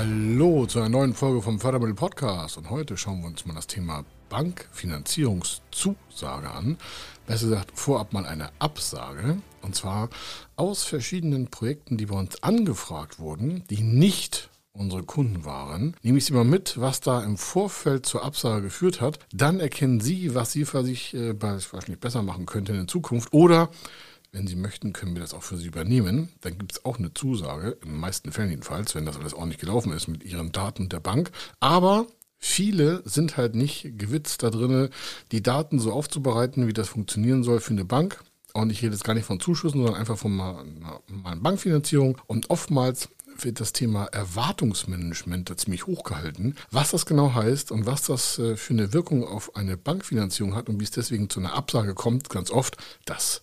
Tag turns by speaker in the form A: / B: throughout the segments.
A: Hallo zu einer neuen Folge vom Fördermittel Podcast und heute schauen wir uns mal das Thema Bankfinanzierungszusage an. Besser gesagt, vorab mal eine Absage und zwar aus verschiedenen Projekten, die bei uns angefragt wurden, die nicht unsere Kunden waren. Nehme ich Sie mal mit, was da im Vorfeld zur Absage geführt hat. Dann erkennen Sie, was Sie für sich äh, wahrscheinlich besser machen könnten in Zukunft oder wenn Sie möchten, können wir das auch für Sie übernehmen. Dann gibt es auch eine Zusage, in den meisten Fällen jedenfalls, wenn das alles ordentlich gelaufen ist mit Ihren Daten der Bank. Aber viele sind halt nicht gewitzt da drin, die Daten so aufzubereiten, wie das funktionieren soll für eine Bank. Und ich rede jetzt gar nicht von Zuschüssen, sondern einfach von einer Bankfinanzierung. Und oftmals wird das Thema Erwartungsmanagement da ziemlich hochgehalten. Was das genau heißt und was das äh, für eine Wirkung auf eine Bankfinanzierung hat und wie es deswegen zu einer Absage kommt, ganz oft, das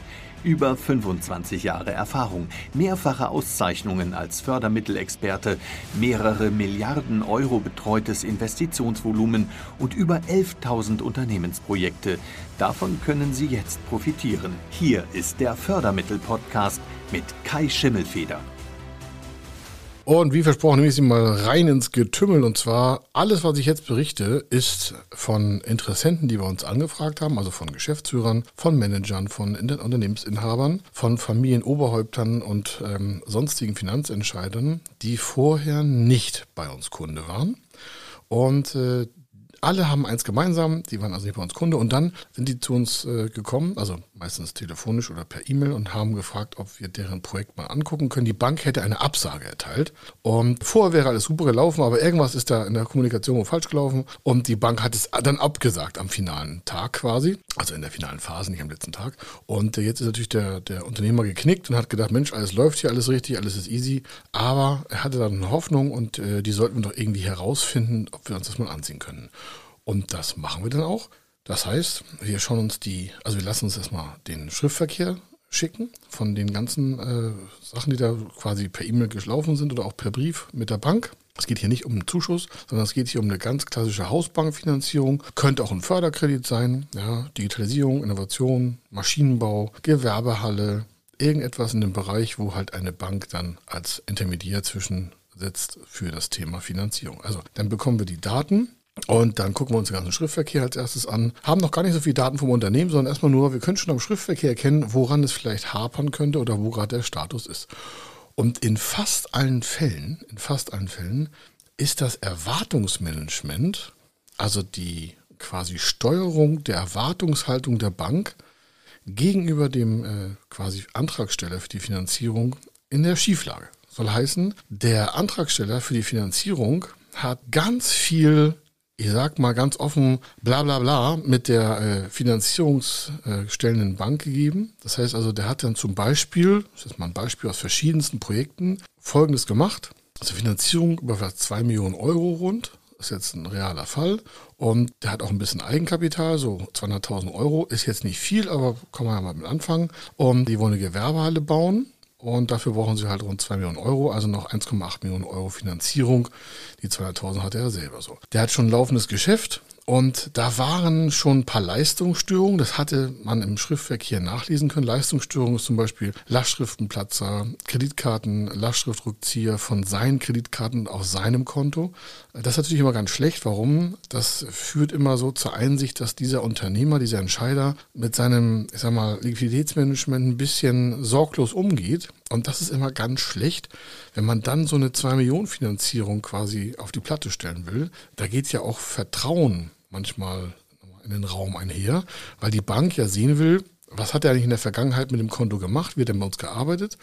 B: Über 25 Jahre Erfahrung, mehrfache Auszeichnungen als Fördermittelexperte, mehrere Milliarden Euro betreutes Investitionsvolumen und über 11.000 Unternehmensprojekte. Davon können Sie jetzt profitieren. Hier ist der Fördermittel-Podcast mit Kai Schimmelfeder.
A: Und wie versprochen, nehme ich Sie mal rein ins Getümmel. Und zwar alles, was ich jetzt berichte, ist von Interessenten, die wir uns angefragt haben, also von Geschäftsführern, von Managern, von Unternehmensinhabern, von Familienoberhäuptern und ähm, sonstigen Finanzentscheidern, die vorher nicht bei uns Kunde waren. Und äh, alle haben eins gemeinsam, die waren also nicht bei uns Kunde und dann sind die zu uns äh, gekommen, also meistens telefonisch oder per E-Mail und haben gefragt, ob wir deren Projekt mal angucken können. Die Bank hätte eine Absage erteilt und vorher wäre alles super gelaufen, aber irgendwas ist da in der Kommunikation falsch gelaufen und die Bank hat es dann abgesagt am finalen Tag quasi, also in der finalen Phase, nicht am letzten Tag. Und äh, jetzt ist natürlich der, der Unternehmer geknickt und hat gedacht, Mensch, alles läuft hier, alles richtig, alles ist easy, aber er hatte dann eine Hoffnung und äh, die sollten wir doch irgendwie herausfinden, ob wir uns das mal ansehen können. Und das machen wir dann auch. Das heißt, wir schauen uns die, also wir lassen uns erstmal den Schriftverkehr schicken von den ganzen äh, Sachen, die da quasi per E-Mail gelaufen sind oder auch per Brief mit der Bank. Es geht hier nicht um einen Zuschuss, sondern es geht hier um eine ganz klassische Hausbankfinanzierung. Könnte auch ein Förderkredit sein, ja, Digitalisierung, Innovation, Maschinenbau, Gewerbehalle, irgendetwas in dem Bereich, wo halt eine Bank dann als Intermediär zwischensetzt für das Thema Finanzierung. Also dann bekommen wir die Daten und dann gucken wir uns den ganzen Schriftverkehr als erstes an. Haben noch gar nicht so viele Daten vom Unternehmen, sondern erstmal nur, wir können schon am Schriftverkehr erkennen, woran es vielleicht hapern könnte oder wo gerade der Status ist. Und in fast allen Fällen, in fast allen Fällen ist das Erwartungsmanagement, also die quasi Steuerung der Erwartungshaltung der Bank gegenüber dem äh, quasi Antragsteller für die Finanzierung in der Schieflage. Soll heißen, der Antragsteller für die Finanzierung hat ganz viel ich sag mal ganz offen, bla bla bla mit der äh, finanzierungsstellenden Bank gegeben. Das heißt also, der hat dann zum Beispiel, das ist mal ein Beispiel aus verschiedensten Projekten, folgendes gemacht. Also Finanzierung über fast zwei Millionen Euro rund. Das ist jetzt ein realer Fall. Und der hat auch ein bisschen Eigenkapital, so 200.000 Euro. Ist jetzt nicht viel, aber kann man ja mal mit anfangen. Und die wollen eine Gewerbehalle bauen und dafür brauchen sie halt rund 2 Millionen Euro, also noch 1,8 Millionen Euro Finanzierung. Die 200.000 hat er selber so. Der hat schon ein laufendes Geschäft und da waren schon ein paar Leistungsstörungen. Das hatte man im Schriftverkehr nachlesen können. Leistungsstörungen ist zum Beispiel Lastschriftenplatzer, Kreditkarten, Lastschriftrückzieher von seinen Kreditkarten auf seinem Konto. Das ist natürlich immer ganz schlecht. Warum? Das führt immer so zur Einsicht, dass dieser Unternehmer, dieser Entscheider mit seinem, ich sag mal, Liquiditätsmanagement ein bisschen sorglos umgeht. Und das ist immer ganz schlecht, wenn man dann so eine 2 Millionen Finanzierung quasi auf die Platte stellen will. Da geht ja auch Vertrauen manchmal in den Raum einher, weil die Bank ja sehen will, was hat er eigentlich in der Vergangenheit mit dem Konto gemacht, wie hat er bei uns gearbeitet.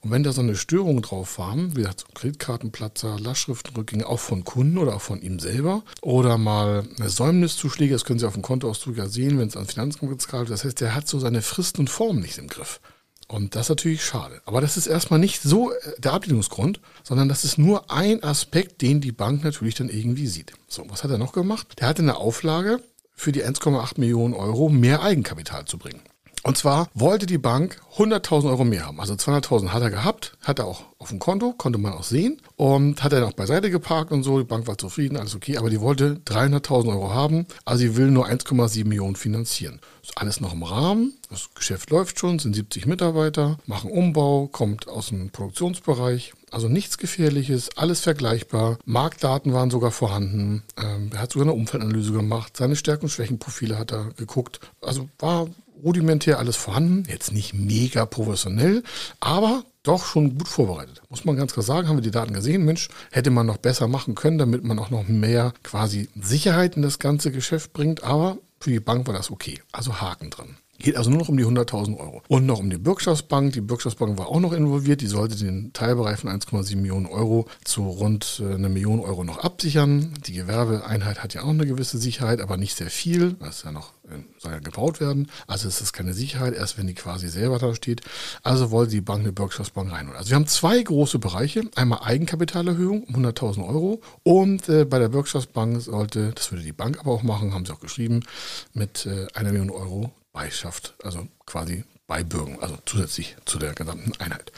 A: Und wenn da so eine Störung drauf war, wie gesagt, Kreditkartenplatzer, Lastschriftenrückgänge, auch von Kunden oder auch von ihm selber, oder mal eine Säumniszuschläge, das können Sie auf dem Kontoauszug ja sehen, wenn es an Finanzamt gezahlt. Das heißt, der hat so seine Fristen und Formen nicht im Griff. Und das ist natürlich schade. Aber das ist erstmal nicht so äh, der Ablehnungsgrund, sondern das ist nur ein Aspekt, den die Bank natürlich dann irgendwie sieht. So, was hat er noch gemacht? Der hatte eine Auflage, für die 1,8 Millionen Euro mehr Eigenkapital zu bringen. Und zwar wollte die Bank 100.000 Euro mehr haben. Also 200.000 hat er gehabt, hat er auch auf dem Konto, konnte man auch sehen. Und hat er noch beiseite geparkt und so. Die Bank war zufrieden, alles okay. Aber die wollte 300.000 Euro haben. Also sie will nur 1,7 Millionen finanzieren. Ist alles noch im Rahmen. Das Geschäft läuft schon, sind 70 Mitarbeiter, machen Umbau, kommt aus dem Produktionsbereich. Also nichts Gefährliches, alles vergleichbar. Marktdaten waren sogar vorhanden. Ähm, er hat sogar eine Umfeldanalyse gemacht. Seine Stärken- und Schwächenprofile hat er geguckt. Also war rudimentär alles vorhanden, jetzt nicht mega professionell, aber doch schon gut vorbereitet. Muss man ganz klar sagen, haben wir die Daten gesehen, Mensch, hätte man noch besser machen können, damit man auch noch mehr quasi Sicherheit in das ganze Geschäft bringt, aber für die Bank war das okay. Also Haken dran. Geht also nur noch um die 100.000 Euro. Und noch um die Bürgschaftsbank. Die Bürgschaftsbank war auch noch involviert. Die sollte den Teilbereich von 1,7 Millionen Euro zu rund äh, eine Million Euro noch absichern. Die Gewerbeeinheit hat ja auch eine gewisse Sicherheit, aber nicht sehr viel. Das ist ja noch, äh, soll ja gebaut werden. Also ist keine Sicherheit, erst wenn die quasi selber da steht. Also wollte die Bank eine Bürgschaftsbank reinholen. Also wir haben zwei große Bereiche. Einmal Eigenkapitalerhöhung um 100.000 Euro. Und äh, bei der Bürgschaftsbank sollte, das würde die Bank aber auch machen, haben sie auch geschrieben, mit äh, einer Million Euro beischafft, also quasi beibürgen, also zusätzlich zu der gesamten Einheit.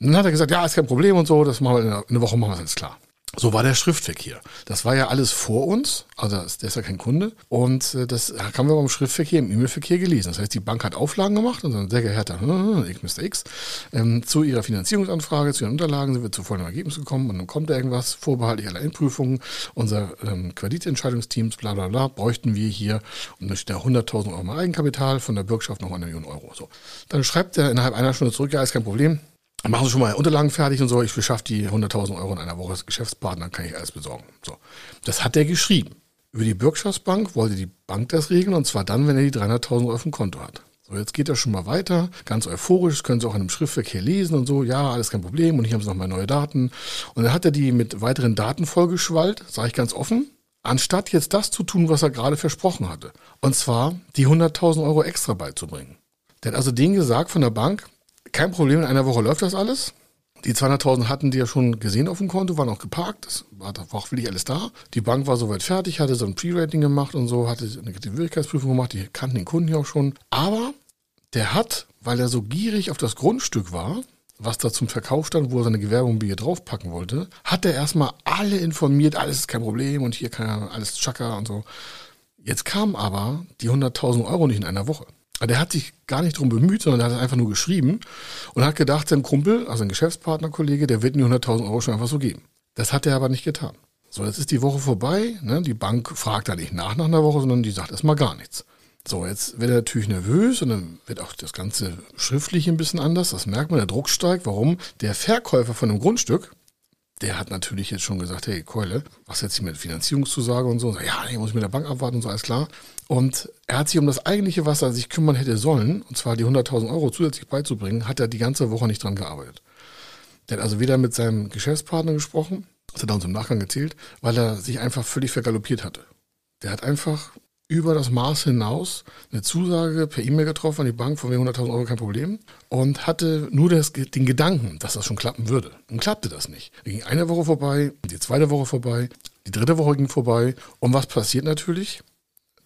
A: Und dann hat er gesagt, ja, ist kein Problem und so, das machen wir in einer Woche, machen wir alles klar. So war der Schriftverkehr. Das war ja alles vor uns, also der ist ja kein Kunde. Und äh, das haben wir beim Schriftverkehr, im E-Mail-Verkehr gelesen. Das heißt, die Bank hat Auflagen gemacht und dann sehr geehrter Mr. X, ähm, zu ihrer Finanzierungsanfrage, zu ihren Unterlagen sind wir zu folgendem Ergebnis gekommen und dann kommt da irgendwas, vorbehaltlich aller Endprüfungen, unser ähm, Kreditentscheidungsteams, bla bla bla, bräuchten wir hier und dann steht da 100.000 Euro Eigenkapital, von der Bürgschaft noch eine Million Euro. So. Dann schreibt er innerhalb einer Stunde zurück, ja, ist kein Problem, machen Sie schon mal Unterlagen fertig und so, ich verschaffe die 100.000 Euro in einer Woche als Geschäftspartner, kann ich alles besorgen. So. Das hat er geschrieben. Über die Bürgschaftsbank wollte die Bank das regeln und zwar dann, wenn er die 300.000 Euro auf dem Konto hat. So, jetzt geht er schon mal weiter, ganz euphorisch, das können Sie auch in einem Schriftverkehr lesen und so, ja, alles kein Problem und hier haben Sie nochmal neue Daten. Und dann hat er die mit weiteren Daten vollgeschwallt, sage ich ganz offen, anstatt jetzt das zu tun, was er gerade versprochen hatte. Und zwar die 100.000 Euro extra beizubringen. Der hat also denen gesagt von der Bank, kein Problem, in einer Woche läuft das alles. Die 200.000 hatten die ja schon gesehen auf dem Konto, waren auch geparkt. Das war, auch wirklich alles da. Die Bank war soweit fertig, hatte so ein Pre-Rating gemacht und so, hatte eine Wirklichkeitsprüfung gemacht. Die kannten den Kunden ja auch schon. Aber der hat, weil er so gierig auf das Grundstück war, was da zum Verkauf stand, wo er seine Gewerbeimmobilie draufpacken wollte, hat er erstmal alle informiert, alles ist kein Problem und hier kann er alles Chaka und so. Jetzt kamen aber die 100.000 Euro nicht in einer Woche. Der hat sich gar nicht drum bemüht, sondern er hat einfach nur geschrieben und hat gedacht, sein Kumpel, also ein Geschäftspartnerkollege, der wird mir 100.000 Euro schon einfach so geben. Das hat er aber nicht getan. So, jetzt ist die Woche vorbei. Ne? Die Bank fragt da nicht nach nach einer Woche, sondern die sagt erstmal gar nichts. So, jetzt wird er natürlich nervös und dann wird auch das Ganze schriftlich ein bisschen anders. Das merkt man, der Druck steigt. Warum? Der Verkäufer von einem Grundstück, der hat natürlich jetzt schon gesagt, hey Keule, was jetzt hier mit Finanzierungszusage und so? Ja, ich muss mit der Bank abwarten und so, alles klar. Und er hat sich um das eigentliche, was er sich kümmern hätte sollen, und zwar die 100.000 Euro zusätzlich beizubringen, hat er die ganze Woche nicht dran gearbeitet. Der hat also weder mit seinem Geschäftspartner gesprochen, das hat er uns im Nachgang erzählt, weil er sich einfach völlig vergaloppiert hatte. Der hat einfach über das Maß hinaus eine Zusage per E-Mail getroffen an die Bank von 100.000 Euro kein Problem und hatte nur das, den Gedanken, dass das schon klappen würde. Und klappte das nicht. Da ging eine Woche vorbei, die zweite Woche vorbei, die dritte Woche ging vorbei. Und was passiert natürlich?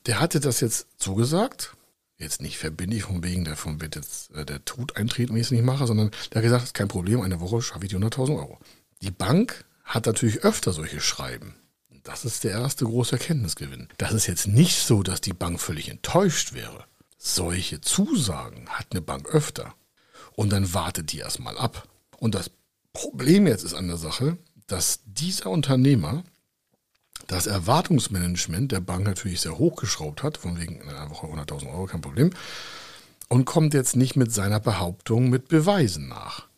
A: Der hatte das jetzt zugesagt, jetzt nicht verbindlich von wegen davon wird jetzt äh, der Tod eintreten, wenn ich es nicht mache, sondern der hat gesagt, keine Problem, eine Woche schaffe ich die 100.000 Euro. Die Bank hat natürlich öfter solche Schreiben. Das ist der erste große Erkenntnisgewinn. Das ist jetzt nicht so, dass die Bank völlig enttäuscht wäre. Solche Zusagen hat eine Bank öfter. Und dann wartet die erstmal ab. Und das Problem jetzt ist an der Sache, dass dieser Unternehmer das Erwartungsmanagement der Bank natürlich sehr hochgeschraubt hat, von wegen in einer Woche 100.000 Euro, kein Problem, und kommt jetzt nicht mit seiner Behauptung mit Beweisen nach.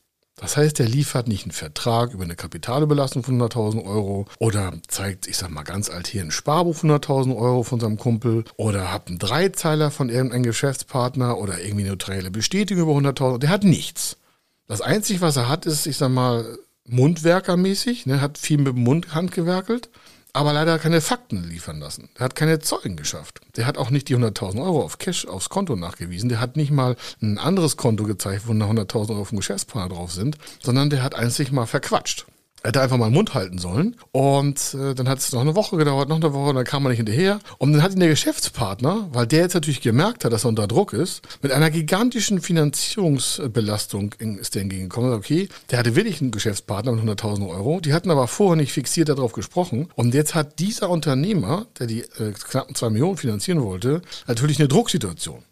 A: Das heißt, er liefert nicht einen Vertrag über eine Kapitalüberlassung von 100.000 Euro oder zeigt, ich sag mal ganz alt hier ein Sparbuch von 100.000 Euro von seinem Kumpel oder hat einen Dreizeiler von irgendeinem Geschäftspartner oder irgendwie eine neutrale Bestätigung über 100.000. Der hat nichts. Das Einzige, was er hat, ist, ich sag mal, Mundwerkermäßig, ne, hat viel mit dem Mund handgewerkelt, aber leider keine Fakten liefern lassen. Der hat keine Zeugen geschafft. Der hat auch nicht die 100.000 Euro auf Cash aufs Konto nachgewiesen. Der hat nicht mal ein anderes Konto gezeigt, wo 100.000 Euro vom Geschäftspartner drauf sind, sondern der hat einzig mal verquatscht. Er hätte einfach mal den Mund halten sollen. Und äh, dann hat es noch eine Woche gedauert, noch eine Woche, und dann kam er nicht hinterher. Und dann hat ihn der Geschäftspartner, weil der jetzt natürlich gemerkt hat, dass er unter Druck ist, mit einer gigantischen Finanzierungsbelastung ist der entgegengekommen. Okay, der hatte wirklich einen Geschäftspartner mit 100.000 Euro. Die hatten aber vorher nicht fixiert darauf gesprochen. Und jetzt hat dieser Unternehmer, der die äh, knappen zwei Millionen finanzieren wollte, natürlich eine Drucksituation.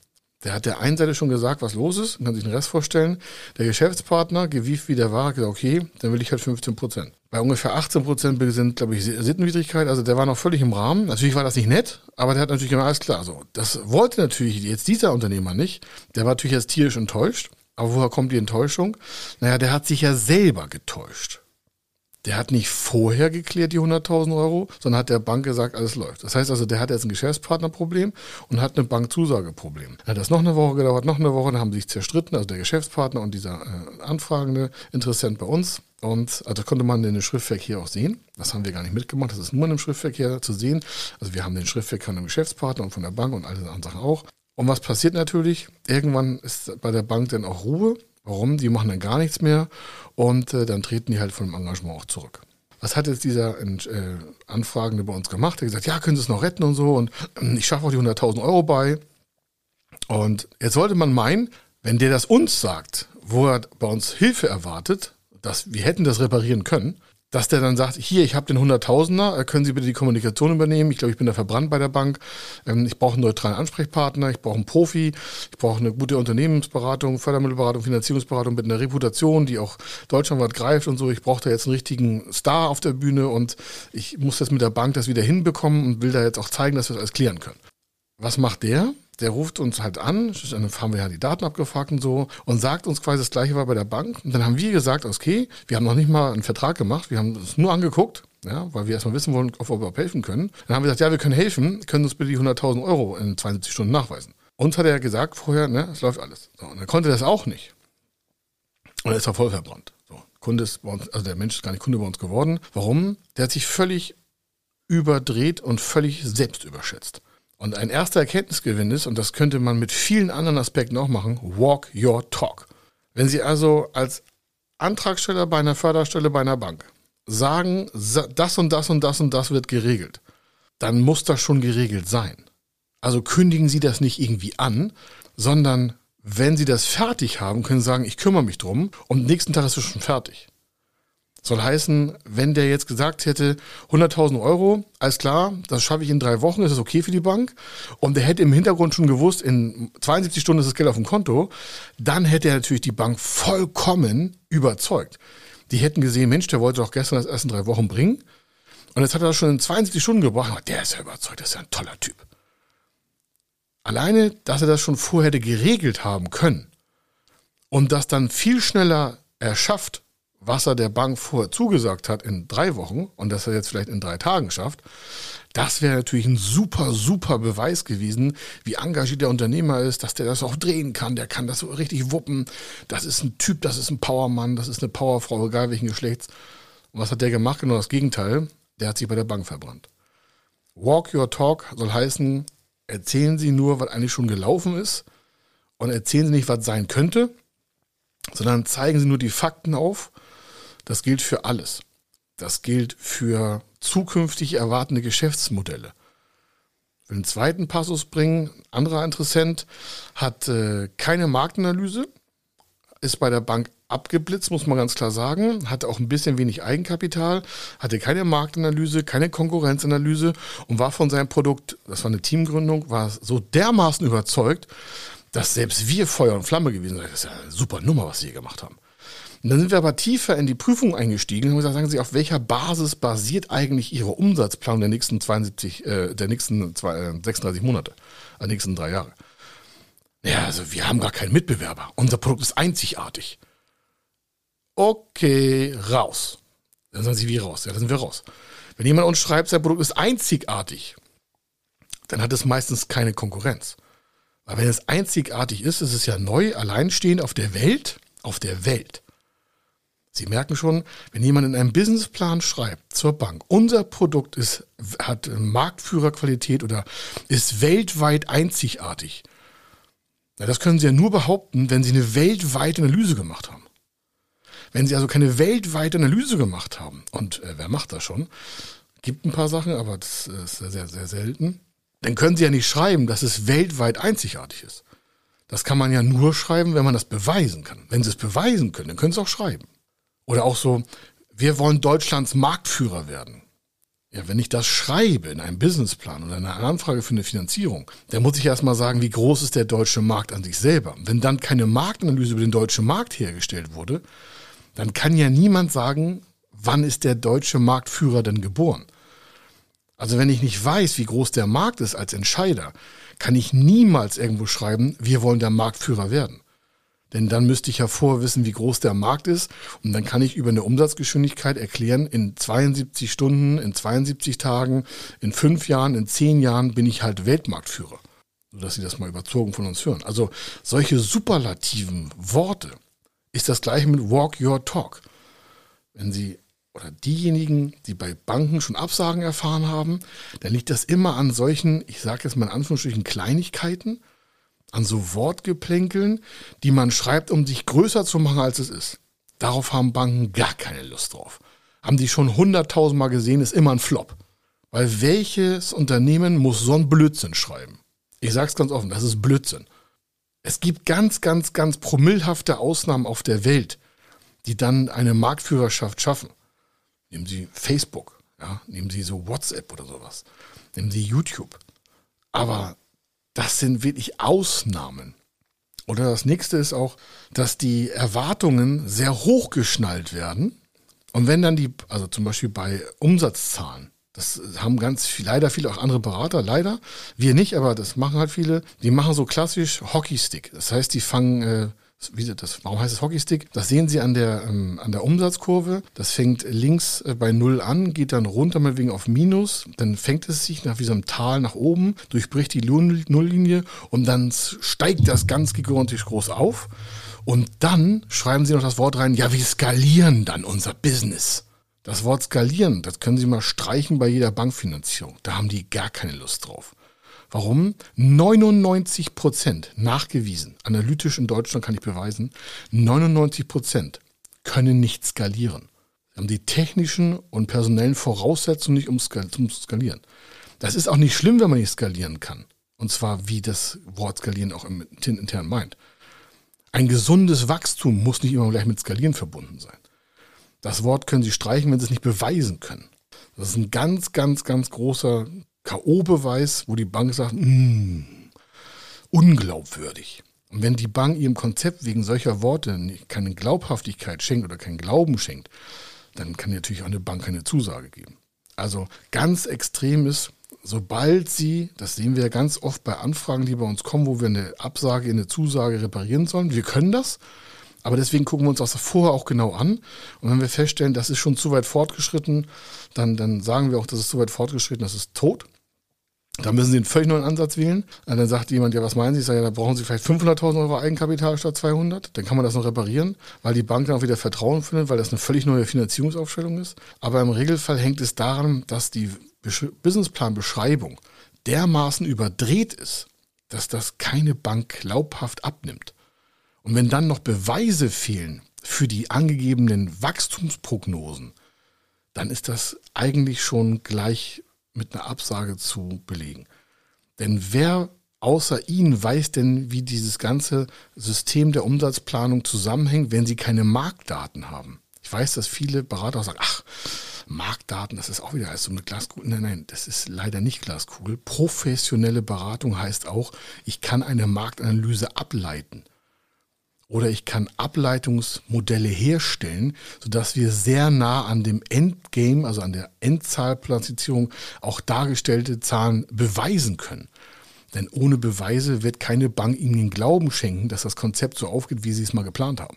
A: Der hat der einen Seite schon gesagt, was los ist, kann sich den Rest vorstellen. Der Geschäftspartner, gewieft wie der war, hat gesagt, okay, dann will ich halt 15 Prozent. Bei ungefähr 18 Prozent sind, glaube ich, Sittenwidrigkeit. Also der war noch völlig im Rahmen. Natürlich war das nicht nett, aber der hat natürlich immer alles klar. So, das wollte natürlich jetzt dieser Unternehmer nicht. Der war natürlich jetzt tierisch enttäuscht. Aber woher kommt die Enttäuschung? Naja, der hat sich ja selber getäuscht. Der hat nicht vorher geklärt die 100.000 Euro, sondern hat der Bank gesagt, alles läuft. Das heißt also, der hat jetzt ein Geschäftspartnerproblem und hat ein Bankzusageproblem. Dann hat das noch eine Woche gedauert, noch eine Woche, dann haben sie sich zerstritten, also der Geschäftspartner und dieser äh, anfragende Interessent bei uns. Und also konnte man den Schriftverkehr auch sehen. Das haben wir gar nicht mitgemacht. Das ist nur in dem Schriftverkehr zu sehen. Also wir haben den Schriftverkehr von dem Geschäftspartner und von der Bank und all diese anderen Sachen auch. Und was passiert natürlich? Irgendwann ist bei der Bank dann auch Ruhe. Warum? Die machen dann gar nichts mehr und äh, dann treten die halt von dem Engagement auch zurück. Was hat jetzt dieser äh, Anfragende bei uns gemacht? Er hat gesagt, ja, können Sie es noch retten und so und äh, ich schaffe auch die 100.000 Euro bei. Und jetzt sollte man meinen, wenn der das uns sagt, wo er bei uns Hilfe erwartet, dass wir hätten das reparieren können, dass der dann sagt, hier, ich habe den Hunderttausender, äh, können Sie bitte die Kommunikation übernehmen? Ich glaube, ich bin da verbrannt bei der Bank. Ähm, ich brauche einen neutralen Ansprechpartner, ich brauche einen Profi, ich brauche eine gute Unternehmensberatung, Fördermittelberatung, Finanzierungsberatung mit einer Reputation, die auch deutschlandweit greift und so. Ich brauche da jetzt einen richtigen Star auf der Bühne und ich muss das mit der Bank das wieder hinbekommen und will da jetzt auch zeigen, dass wir das alles klären können. Was macht der? Der ruft uns halt an, dann haben wir ja die Daten abgefragt und so und sagt uns quasi das gleiche war bei der Bank. Und dann haben wir gesagt, okay, wir haben noch nicht mal einen Vertrag gemacht, wir haben es nur angeguckt, ja, weil wir erstmal wissen wollen, ob wir überhaupt helfen können. Dann haben wir gesagt, ja, wir können helfen, können uns bitte die 100.000 Euro in 72 Stunden nachweisen. Uns hat er gesagt vorher, ne, es läuft alles. So, und er konnte das auch nicht. Und er ist auch voll verbrannt. So, Kunde ist bei uns, also der Mensch ist gar nicht Kunde bei uns geworden. Warum? Der hat sich völlig überdreht und völlig selbst überschätzt. Und ein erster Erkenntnisgewinn ist, und das könnte man mit vielen anderen Aspekten auch machen, walk your talk. Wenn Sie also als Antragsteller bei einer Förderstelle bei einer Bank sagen, das und das und das und das wird geregelt, dann muss das schon geregelt sein. Also kündigen Sie das nicht irgendwie an, sondern wenn Sie das fertig haben, können Sie sagen, ich kümmere mich drum und nächsten Tag ist es schon fertig. Soll heißen, wenn der jetzt gesagt hätte, 100.000 Euro, alles klar, das schaffe ich in drei Wochen, ist das okay für die Bank? Und der hätte im Hintergrund schon gewusst, in 72 Stunden ist das Geld auf dem Konto, dann hätte er natürlich die Bank vollkommen überzeugt. Die hätten gesehen, Mensch, der wollte doch gestern das erst in drei Wochen bringen. Und jetzt hat er das schon in 72 Stunden gebracht. Der ist ja überzeugt, das ist ja ein toller Typ. Alleine, dass er das schon vorher hätte geregelt haben können und das dann viel schneller erschafft, was er der Bank vorher zugesagt hat in drei Wochen und dass er jetzt vielleicht in drei Tagen schafft, das wäre natürlich ein super, super Beweis gewesen, wie engagiert der Unternehmer ist, dass der das auch drehen kann, der kann das so richtig wuppen. Das ist ein Typ, das ist ein Powermann, das ist eine Powerfrau, egal welchen Geschlechts. Und was hat der gemacht? Genau das Gegenteil. Der hat sich bei der Bank verbrannt. Walk your talk soll heißen, erzählen Sie nur, was eigentlich schon gelaufen ist und erzählen Sie nicht, was sein könnte, sondern zeigen Sie nur die Fakten auf das gilt für alles. Das gilt für zukünftig erwartende Geschäftsmodelle. Ich will einen zweiten Passus bringen. Ein anderer Interessent hat äh, keine Marktanalyse, ist bei der Bank abgeblitzt, muss man ganz klar sagen, hatte auch ein bisschen wenig Eigenkapital, hatte keine Marktanalyse, keine Konkurrenzanalyse und war von seinem Produkt, das war eine Teamgründung, war so dermaßen überzeugt, dass selbst wir Feuer und Flamme gewesen sind. Das ist ja eine super Nummer, was sie hier gemacht haben. Und dann sind wir aber tiefer in die Prüfung eingestiegen und gesagt, sagen Sie, auf welcher Basis basiert eigentlich Ihre Umsatzplan der nächsten 72, äh, der nächsten zwei, äh, 36 Monate, der nächsten drei Jahre? Ja, also wir haben gar keinen Mitbewerber. Unser Produkt ist einzigartig. Okay, raus. Dann sagen Sie, wie raus? Ja, dann sind wir raus. Wenn jemand uns schreibt, sein Produkt ist einzigartig, dann hat es meistens keine Konkurrenz. Aber wenn es einzigartig ist, ist es ja neu, alleinstehend auf der Welt, auf der Welt. Sie merken schon, wenn jemand in einem Businessplan schreibt zur Bank, unser Produkt ist, hat Marktführerqualität oder ist weltweit einzigartig. Ja, das können Sie ja nur behaupten, wenn Sie eine weltweite Analyse gemacht haben. Wenn Sie also keine weltweite Analyse gemacht haben, und äh, wer macht das schon? Gibt ein paar Sachen, aber das ist sehr, sehr, sehr selten. Dann können Sie ja nicht schreiben, dass es weltweit einzigartig ist. Das kann man ja nur schreiben, wenn man das beweisen kann. Wenn Sie es beweisen können, dann können Sie es auch schreiben. Oder auch so, wir wollen Deutschlands Marktführer werden. Ja, wenn ich das schreibe in einem Businessplan oder einer Anfrage für eine Finanzierung, dann muss ich erstmal sagen, wie groß ist der deutsche Markt an sich selber. Wenn dann keine Marktanalyse über den deutschen Markt hergestellt wurde, dann kann ja niemand sagen, wann ist der deutsche Marktführer denn geboren. Also wenn ich nicht weiß, wie groß der Markt ist als Entscheider, kann ich niemals irgendwo schreiben, wir wollen der Marktführer werden. Denn dann müsste ich ja vorher wissen, wie groß der Markt ist. Und dann kann ich über eine Umsatzgeschwindigkeit erklären, in 72 Stunden, in 72 Tagen, in fünf Jahren, in zehn Jahren bin ich halt Weltmarktführer. Sodass Sie das mal überzogen von uns hören. Also solche superlativen Worte ist das gleiche mit Walk Your Talk. Wenn Sie oder diejenigen, die bei Banken schon Absagen erfahren haben, dann liegt das immer an solchen, ich sage jetzt mal in Anführungsstrichen, Kleinigkeiten, an so Wortgeplänkeln, die man schreibt, um sich größer zu machen, als es ist. Darauf haben Banken gar keine Lust drauf. Haben die schon hunderttausendmal gesehen, ist immer ein Flop. Weil welches Unternehmen muss so einen Blödsinn schreiben? Ich sag's ganz offen, das ist Blödsinn. Es gibt ganz, ganz, ganz promillhafte Ausnahmen auf der Welt, die dann eine Marktführerschaft schaffen. Nehmen Sie Facebook, ja, nehmen Sie so WhatsApp oder sowas, nehmen Sie YouTube. Aber das sind wirklich Ausnahmen. Oder das nächste ist auch, dass die Erwartungen sehr hochgeschnallt werden. Und wenn dann die, also zum Beispiel bei Umsatzzahlen, das haben ganz viel, leider viele auch andere Berater, leider. Wir nicht, aber das machen halt viele. Die machen so klassisch Hockeystick. Das heißt, die fangen äh, wie das, warum heißt es Hockeystick? Das sehen Sie an der, ähm, an der Umsatzkurve. Das fängt links äh, bei Null an, geht dann runter meinetwegen auf Minus. Dann fängt es sich nach wie so einem Tal nach oben, durchbricht die Nulllinie und dann steigt das ganz gigantisch groß auf. Und dann schreiben Sie noch das Wort rein, ja, wir skalieren dann unser Business. Das Wort skalieren, das können Sie mal streichen bei jeder Bankfinanzierung. Da haben die gar keine Lust drauf. Warum? 99 Prozent nachgewiesen, analytisch in Deutschland kann ich beweisen, 99 Prozent können nicht skalieren. Sie haben die technischen und personellen Voraussetzungen nicht, um zu skalieren. Das ist auch nicht schlimm, wenn man nicht skalieren kann. Und zwar, wie das Wort skalieren auch im intern meint. Ein gesundes Wachstum muss nicht immer gleich mit skalieren verbunden sein. Das Wort können Sie streichen, wenn Sie es nicht beweisen können. Das ist ein ganz, ganz, ganz großer K.O.-Beweis, wo die Bank sagt, mm, unglaubwürdig. Und wenn die Bank ihrem Konzept wegen solcher Worte keine Glaubhaftigkeit schenkt oder keinen Glauben schenkt, dann kann natürlich auch eine Bank keine Zusage geben. Also ganz extrem ist, sobald sie, das sehen wir ja ganz oft bei Anfragen, die bei uns kommen, wo wir eine Absage in eine Zusage reparieren sollen, wir können das, aber deswegen gucken wir uns das vorher auch genau an. Und wenn wir feststellen, das ist schon zu weit fortgeschritten, dann, dann sagen wir auch, das ist zu weit fortgeschritten, das ist tot. Da müssen Sie einen völlig neuen Ansatz wählen. Und dann sagt jemand, ja, was meinen Sie? Ich sage, ja, da brauchen Sie vielleicht 500.000 Euro Eigenkapital statt 200. Dann kann man das noch reparieren, weil die Bank dann auch wieder Vertrauen findet, weil das eine völlig neue Finanzierungsaufstellung ist. Aber im Regelfall hängt es daran, dass die Businessplanbeschreibung dermaßen überdreht ist, dass das keine Bank glaubhaft abnimmt. Und wenn dann noch Beweise fehlen für die angegebenen Wachstumsprognosen, dann ist das eigentlich schon gleich mit einer Absage zu belegen. Denn wer außer Ihnen weiß denn, wie dieses ganze System der Umsatzplanung zusammenhängt, wenn Sie keine Marktdaten haben? Ich weiß, dass viele Berater sagen, ach, Marktdaten, das ist auch wieder so eine Glaskugel. Nein, nein, das ist leider nicht Glaskugel. Professionelle Beratung heißt auch, ich kann eine Marktanalyse ableiten. Oder ich kann Ableitungsmodelle herstellen, sodass wir sehr nah an dem Endgame, also an der Endzahlplatzierung, auch dargestellte Zahlen beweisen können. Denn ohne Beweise wird keine Bank Ihnen den Glauben schenken, dass das Konzept so aufgeht, wie Sie es mal geplant haben.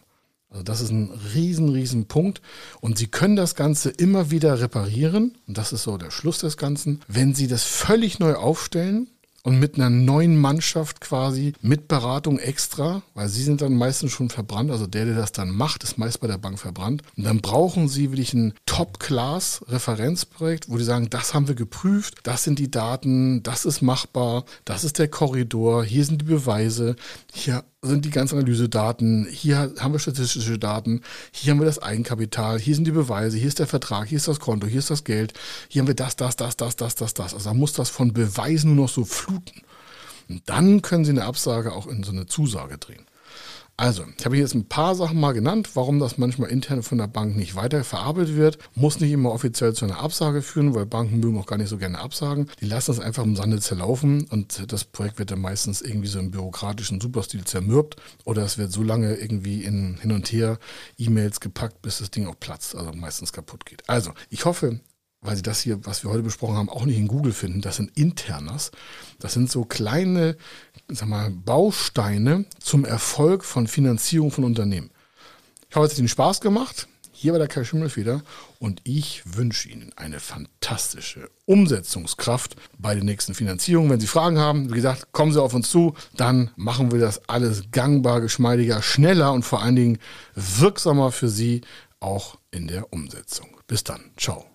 A: Also das ist ein riesen, riesen Punkt. Und Sie können das Ganze immer wieder reparieren. Und das ist so der Schluss des Ganzen. Wenn Sie das völlig neu aufstellen und mit einer neuen Mannschaft quasi, mit Beratung extra, weil sie sind dann meistens schon verbrannt, also der, der das dann macht, ist meist bei der Bank verbrannt. Und dann brauchen sie wirklich ein Top-Class-Referenzprojekt, wo die sagen, das haben wir geprüft, das sind die Daten, das ist machbar, das ist der Korridor, hier sind die Beweise, hier sind die ganzen Analysedaten, hier haben wir statistische Daten, hier haben wir das Eigenkapital, hier sind die Beweise, hier ist der Vertrag, hier ist das Konto, hier ist das Geld, hier haben wir das, das, das, das, das, das, das. Also da muss das von Beweisen nur noch so fluten. Und dann können Sie eine Absage auch in so eine Zusage drehen. Also, ich habe jetzt ein paar Sachen mal genannt, warum das manchmal intern von der Bank nicht weiter verarbeitet wird. Muss nicht immer offiziell zu einer Absage führen, weil Banken mögen auch gar nicht so gerne absagen. Die lassen das einfach im Sande zerlaufen und das Projekt wird dann meistens irgendwie so im bürokratischen Superstil zermürbt oder es wird so lange irgendwie in hin und her E-Mails gepackt, bis das Ding auch platzt, also meistens kaputt geht. Also, ich hoffe, weil sie das hier, was wir heute besprochen haben, auch nicht in Google finden. Das sind Internas. Das sind so kleine, sag mal, Bausteine zum Erfolg von Finanzierung von Unternehmen. Ich habe jetzt den Spaß gemacht. Hier war der Kai Schimmelfeder und ich wünsche Ihnen eine fantastische Umsetzungskraft bei den nächsten Finanzierungen. Wenn Sie Fragen haben, wie gesagt, kommen Sie auf uns zu, dann machen wir das alles gangbar, geschmeidiger, schneller und vor allen Dingen wirksamer für Sie auch in der Umsetzung. Bis dann. Ciao.